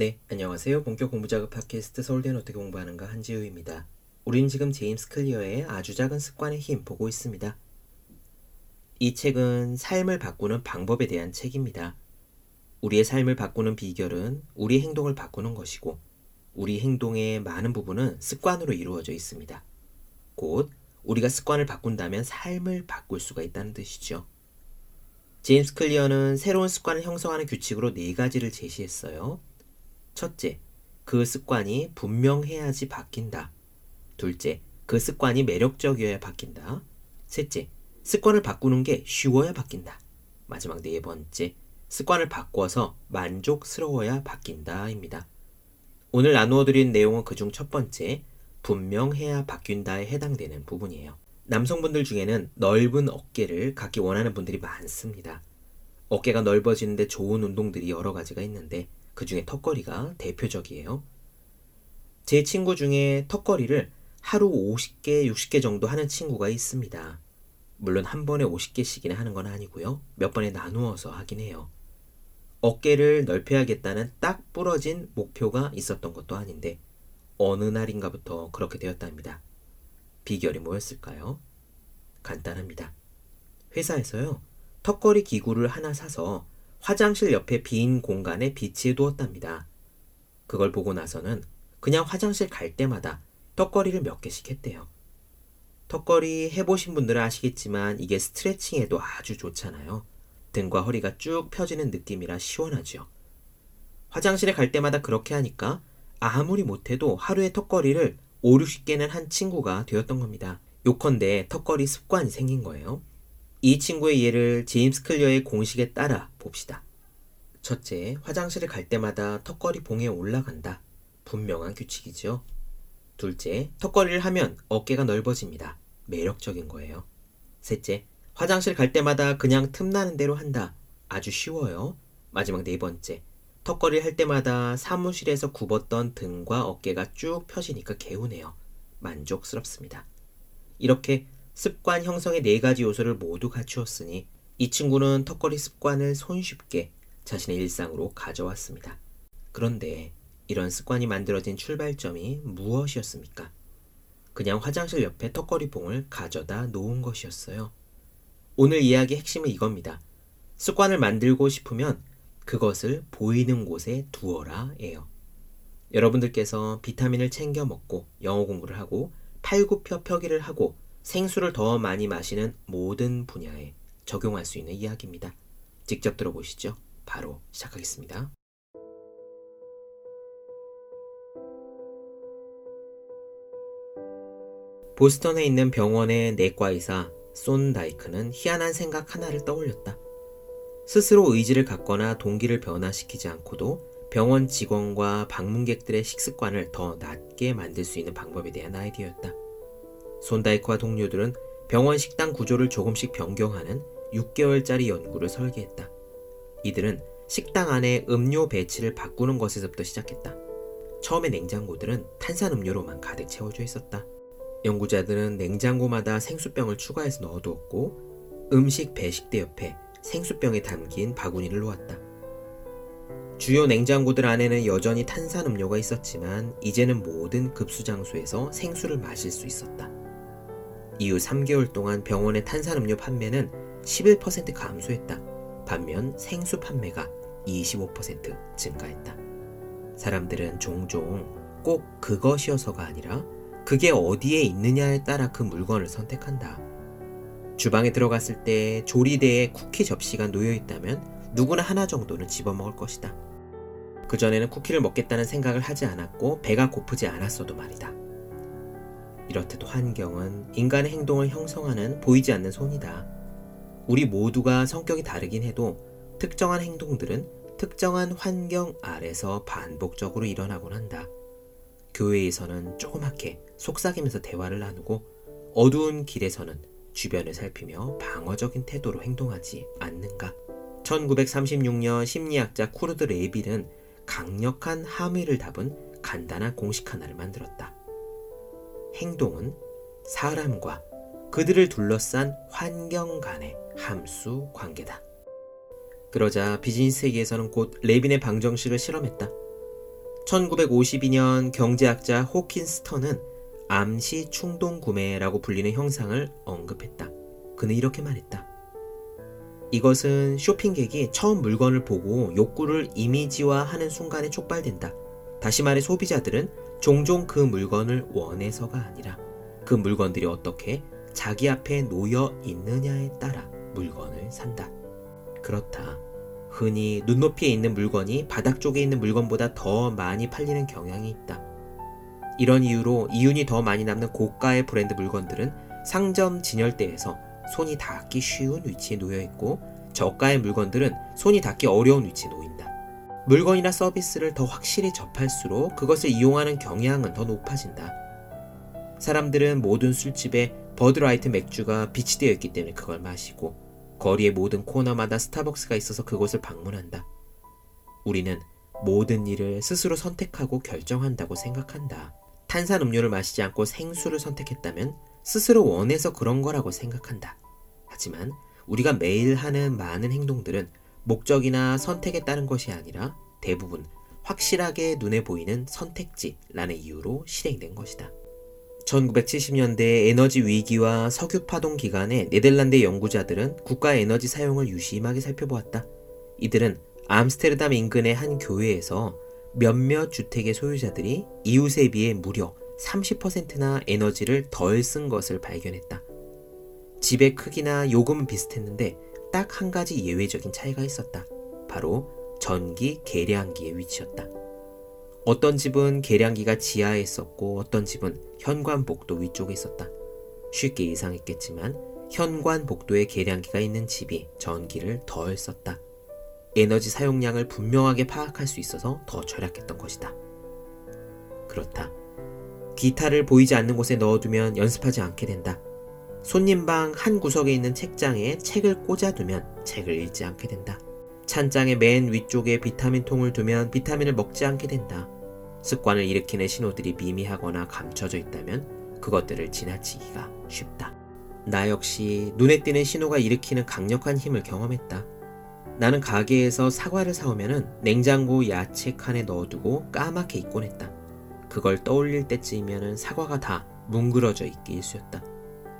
네, 안녕하세요. 본격 공부 작업 팟캐스트 서울대는 어떻게 공부하는가 한지우입니다. 우린 지금 제임스 클리어의 아주 작은 습관의 힘 보고 있습니다. 이 책은 삶을 바꾸는 방법에 대한 책입니다. 우리의 삶을 바꾸는 비결은 우리 행동을 바꾸는 것이고 우리 행동의 많은 부분은 습관으로 이루어져 있습니다. 곧 우리가 습관을 바꾼다면 삶을 바꿀 수가 있다는 뜻이죠. 제임스 클리어는 새로운 습관을 형성하는 규칙으로 네 가지를 제시했어요. 첫째, 그 습관이 분명해야지 바뀐다. 둘째, 그 습관이 매력적이어야 바뀐다. 셋째, 습관을 바꾸는 게 쉬워야 바뀐다. 마지막 네 번째, 습관을 바꿔서 만족스러워야 바뀐다입니다. 오늘 나누어 드린 내용은 그중 첫 번째, 분명해야 바뀐다에 해당되는 부분이에요. 남성분들 중에는 넓은 어깨를 갖기 원하는 분들이 많습니다. 어깨가 넓어지는데 좋은 운동들이 여러 가지가 있는데 그 중에 턱걸이가 대표적이에요. 제 친구 중에 턱걸이를 하루 50개, 60개 정도 하는 친구가 있습니다. 물론 한 번에 50개씩이나 하는 건 아니고요. 몇 번에 나누어서 하긴 해요. 어깨를 넓혀야겠다는 딱 부러진 목표가 있었던 것도 아닌데 어느 날인가부터 그렇게 되었답니다. 비결이 뭐였을까요? 간단합니다. 회사에서요. 턱걸이 기구를 하나 사서 화장실 옆에 빈 공간에 비치해 두었답니다. 그걸 보고 나서는 그냥 화장실 갈 때마다 턱걸이를 몇 개씩 했대요. 턱걸이 해보신 분들은 아시겠지만 이게 스트레칭에도 아주 좋잖아요. 등과 허리가 쭉 펴지는 느낌이라 시원하죠. 화장실에 갈 때마다 그렇게 하니까 아무리 못해도 하루에 턱걸이를 5, 60개는 한 친구가 되었던 겁니다. 요컨대 턱걸이 습관이 생긴 거예요. 이 친구의 예를 제임스 클리어의 공식에 따라 봅시다. 첫째, 화장실을 갈 때마다 턱걸이 봉에 올라간다. 분명한 규칙이죠. 둘째, 턱걸이를 하면 어깨가 넓어집니다. 매력적인 거예요. 셋째, 화장실 갈 때마다 그냥 틈나는 대로 한다. 아주 쉬워요. 마지막 네 번째, 턱걸이를 할 때마다 사무실에서 굽었던 등과 어깨가 쭉 펴지니까 개운해요. 만족스럽습니다. 이렇게 습관 형성의 네 가지 요소를 모두 갖추었으니 이 친구는 턱걸이 습관을 손쉽게 자신의 일상으로 가져왔습니다. 그런데 이런 습관이 만들어진 출발점이 무엇이었습니까? 그냥 화장실 옆에 턱걸이 봉을 가져다 놓은 것이었어요. 오늘 이야기의 핵심은 이겁니다. 습관을 만들고 싶으면 그것을 보이는 곳에 두어라 예요. 여러분들께서 비타민을 챙겨 먹고 영어 공부를 하고 팔굽혀 펴기를 하고 생수를 더 많이 마시는 모든 분야에 적용할 수 있는 이야기입니다. 직접 들어보시죠. 바로 시작하겠습니다. 보스턴에 있는 병원의 내과의사 손다이크는 희한한 생각 하나를 떠올렸다. 스스로 의지를 갖거나 동기를 변화시키지 않고도 병원 직원과 방문객들의 식습관을 더 낮게 만들 수 있는 방법에 대한 아이디어였다. 손다이크와 동료들은 병원 식당 구조를 조금씩 변경하는 6개월짜리 연구를 설계했다. 이들은 식당 안에 음료 배치를 바꾸는 것에서부터 시작했다. 처음에 냉장고들은 탄산 음료로만 가득 채워져 있었다. 연구자들은 냉장고마다 생수병을 추가해서 넣어두었고 음식 배식대 옆에 생수병에 담긴 바구니를 놓았다. 주요 냉장고들 안에는 여전히 탄산 음료가 있었지만 이제는 모든 급수 장소에서 생수를 마실 수 있었다. 이후 3개월 동안 병원의 탄산음료 판매는 11% 감소했다. 반면 생수 판매가 25% 증가했다. 사람들은 종종 꼭 그것이어서가 아니라 그게 어디에 있느냐에 따라 그 물건을 선택한다. 주방에 들어갔을 때 조리대에 쿠키 접시가 놓여 있다면 누구나 하나 정도는 집어먹을 것이다. 그전에는 쿠키를 먹겠다는 생각을 하지 않았고 배가 고프지 않았어도 말이다. 이렇듯 환경은 인간의 행동을 형성하는 보이지 않는 손이다. 우리 모두가 성격이 다르긴 해도 특정한 행동들은 특정한 환경 아래서 반복적으로 일어나곤 한다. 교회에서는 조그맣게 속삭이면서 대화를 나누고 어두운 길에서는 주변을 살피며 방어적인 태도로 행동하지 않는가. 1936년 심리학자 쿠르드 레빌은 강력한 함의를 담은 간단한 공식 하나를 만들었다. 행동은 사람과 그들을 둘러싼 환경 간의 함수 관계다. 그러자 비즈니스 세계에서는 곧 레빈의 방정식을 실험했다. 1952년 경제학자 호킨스턴은 암시 충동 구매라고 불리는 형상을 언급했다. 그는 이렇게 말했다. 이것은 쇼핑객이 처음 물건을 보고 욕구를 이미지화하는 순간에 촉발된다. 다시 말해 소비자들은 종종 그 물건을 원해서가 아니라 그 물건들이 어떻게 자기 앞에 놓여 있느냐에 따라 물건을 산다. 그렇다. 흔히 눈높이에 있는 물건이 바닥 쪽에 있는 물건보다 더 많이 팔리는 경향이 있다. 이런 이유로 이윤이 더 많이 남는 고가의 브랜드 물건들은 상점 진열대에서 손이 닿기 쉬운 위치에 놓여 있고 저가의 물건들은 손이 닿기 어려운 위치에 놓인다. 물건이나 서비스를 더 확실히 접할수록 그것을 이용하는 경향은 더 높아진다. 사람들은 모든 술집에 버드라이트 맥주가 비치되어 있기 때문에 그걸 마시고 거리의 모든 코너마다 스타벅스가 있어서 그곳을 방문한다. 우리는 모든 일을 스스로 선택하고 결정한다고 생각한다. 탄산 음료를 마시지 않고 생수를 선택했다면 스스로 원해서 그런 거라고 생각한다. 하지만 우리가 매일 하는 많은 행동들은 목적이나 선택에 따른 것이 아니라 대부분 확실하게 눈에 보이는 선택지라는 이유로 실행된 것이다. 1970년대 에너지 위기와 석유 파동 기간에 네덜란드 연구자들은 국가 에너지 사용을 유심하게 살펴보았다. 이들은 암스테르담 인근의 한 교회에서 몇몇 주택의 소유자들이 이웃에 비해 무려 30%나 에너지를 덜 쓴 것을 발견했다. 집의 크기나 요금은 비슷했는데 딱 한 가지 예외적인 차이가 있었다. 바로 전기 계량기의 위치였다. 어떤 집은 계량기가 지하에 있었고 어떤 집은 현관 복도 위쪽에 있었다. 쉽게 예상했겠지만 현관 복도에 계량기가 있는 집이 전기를 덜 썼다. 에너지 사용량을 분명하게 파악할 수 있어서 더 절약했던 것이다. 그렇다. 기타를 보이지 않는 곳에 넣어두면 연습하지 않게 된다. 손님방 한 구석에 있는 책장에 책을 꽂아두면 책을 읽지 않게 된다. 찬장의 맨 위쪽에 비타민 통을 두면 비타민을 먹지 않게 된다. 습관을 일으키는 신호들이 미미하거나 감춰져 있다면 그것들을 지나치기가 쉽다. 나 역시 눈에 띄는 신호가 일으키는 강력한 힘을 경험했다. 나는 가게에서 사과를 사오면 냉장고 야채 칸에 넣어두고 까맣게 입곤 했다. 그걸 떠올릴 때쯤이면 사과가 다 뭉그러져 있기 일쑤였다.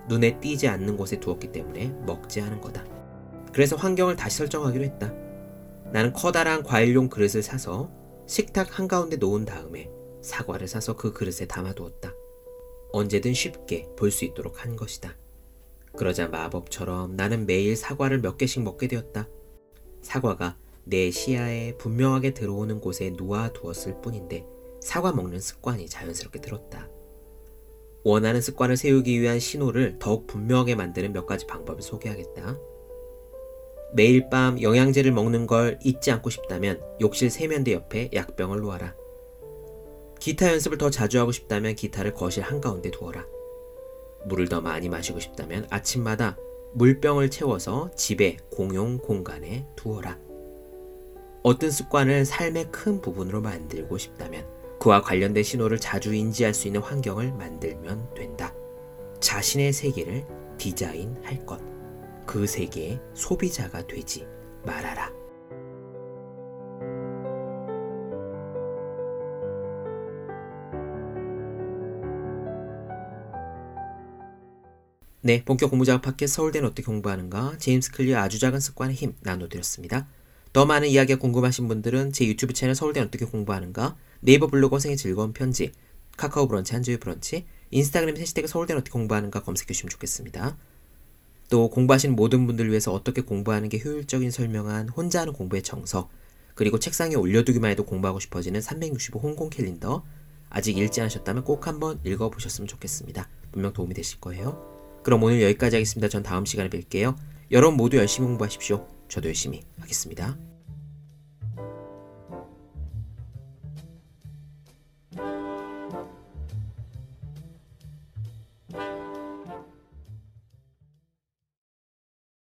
눈에 띄지 않는 곳에 두었기 때문에 먹지 않은 거다. 그래서 환경을 다시 설정하기로 했다. 나는 커다란 과일용 그릇을 사서 식탁 한가운데 놓은 다음에 사과를 사서 그 그릇에 담아두었다. 언제든 쉽게 볼 수 있도록 한 것이다. 그러자 마법처럼 나는 매일 사과를 몇 개씩 먹게 되었다. 사과가 내 시야에 분명하게 들어오는 곳에 놓아두었을 뿐인데 사과 먹는 습관이 자연스럽게 들었다. 원하는 습관을 세우기 위한 신호를 더욱 분명하게 만드는 몇 가지 방법을 소개하겠다. 매일 밤 영양제를 먹는 걸 잊지 않고 싶다면 욕실 세면대 옆에 약병을 놓아라. 기타 연습을 더 자주 하고 싶다면 기타를 거실 한가운데 두어라. 물을 더 많이 마시고 싶다면 아침마다 물병을 채워서 집의 공용 공간에 두어라. 어떤 습관을 삶의 큰 부분으로 만들고 싶다면 그와 관련된 신호를 자주 인지할 수 있는 환경을 만들면 된다. 자신의 세계를 디자인할 것. 그 세계의 소비자가 되지 말아라. 네, 본격 공부 자극 팟캐스트 서울대는 어떻게 공부하는가 제임스 클리어 아주 작은 습관의 힘 나눠드렸습니다. 더 많은 이야기가 궁금하신 분들은 제 유튜브 채널 서울대는 어떻게 공부하는가 네이버 블로그 생에 즐거운 편지 카카오 브런치 한주의 브런치 인스타그램 해시태그 서울대는 어떻게 공부하는가 검색해 주시면 좋겠습니다. 또 공부하시는 모든 분들을 위해서 어떻게 공부하는 게 효율적인 설명한 혼자 하는 공부의 정석 그리고 책상에 올려두기만 해도 공부하고 싶어지는 365 공부 캘린더 아직 읽지 않으셨다면 꼭 한번 읽어보셨으면 좋겠습니다. 분명 도움이 되실 거예요. 그럼 오늘 여기까지 하겠습니다. 전 다음 시간에 뵐게요. 여러분 모두 열심히 공부하십시오. 저도 열심히 하겠습니다.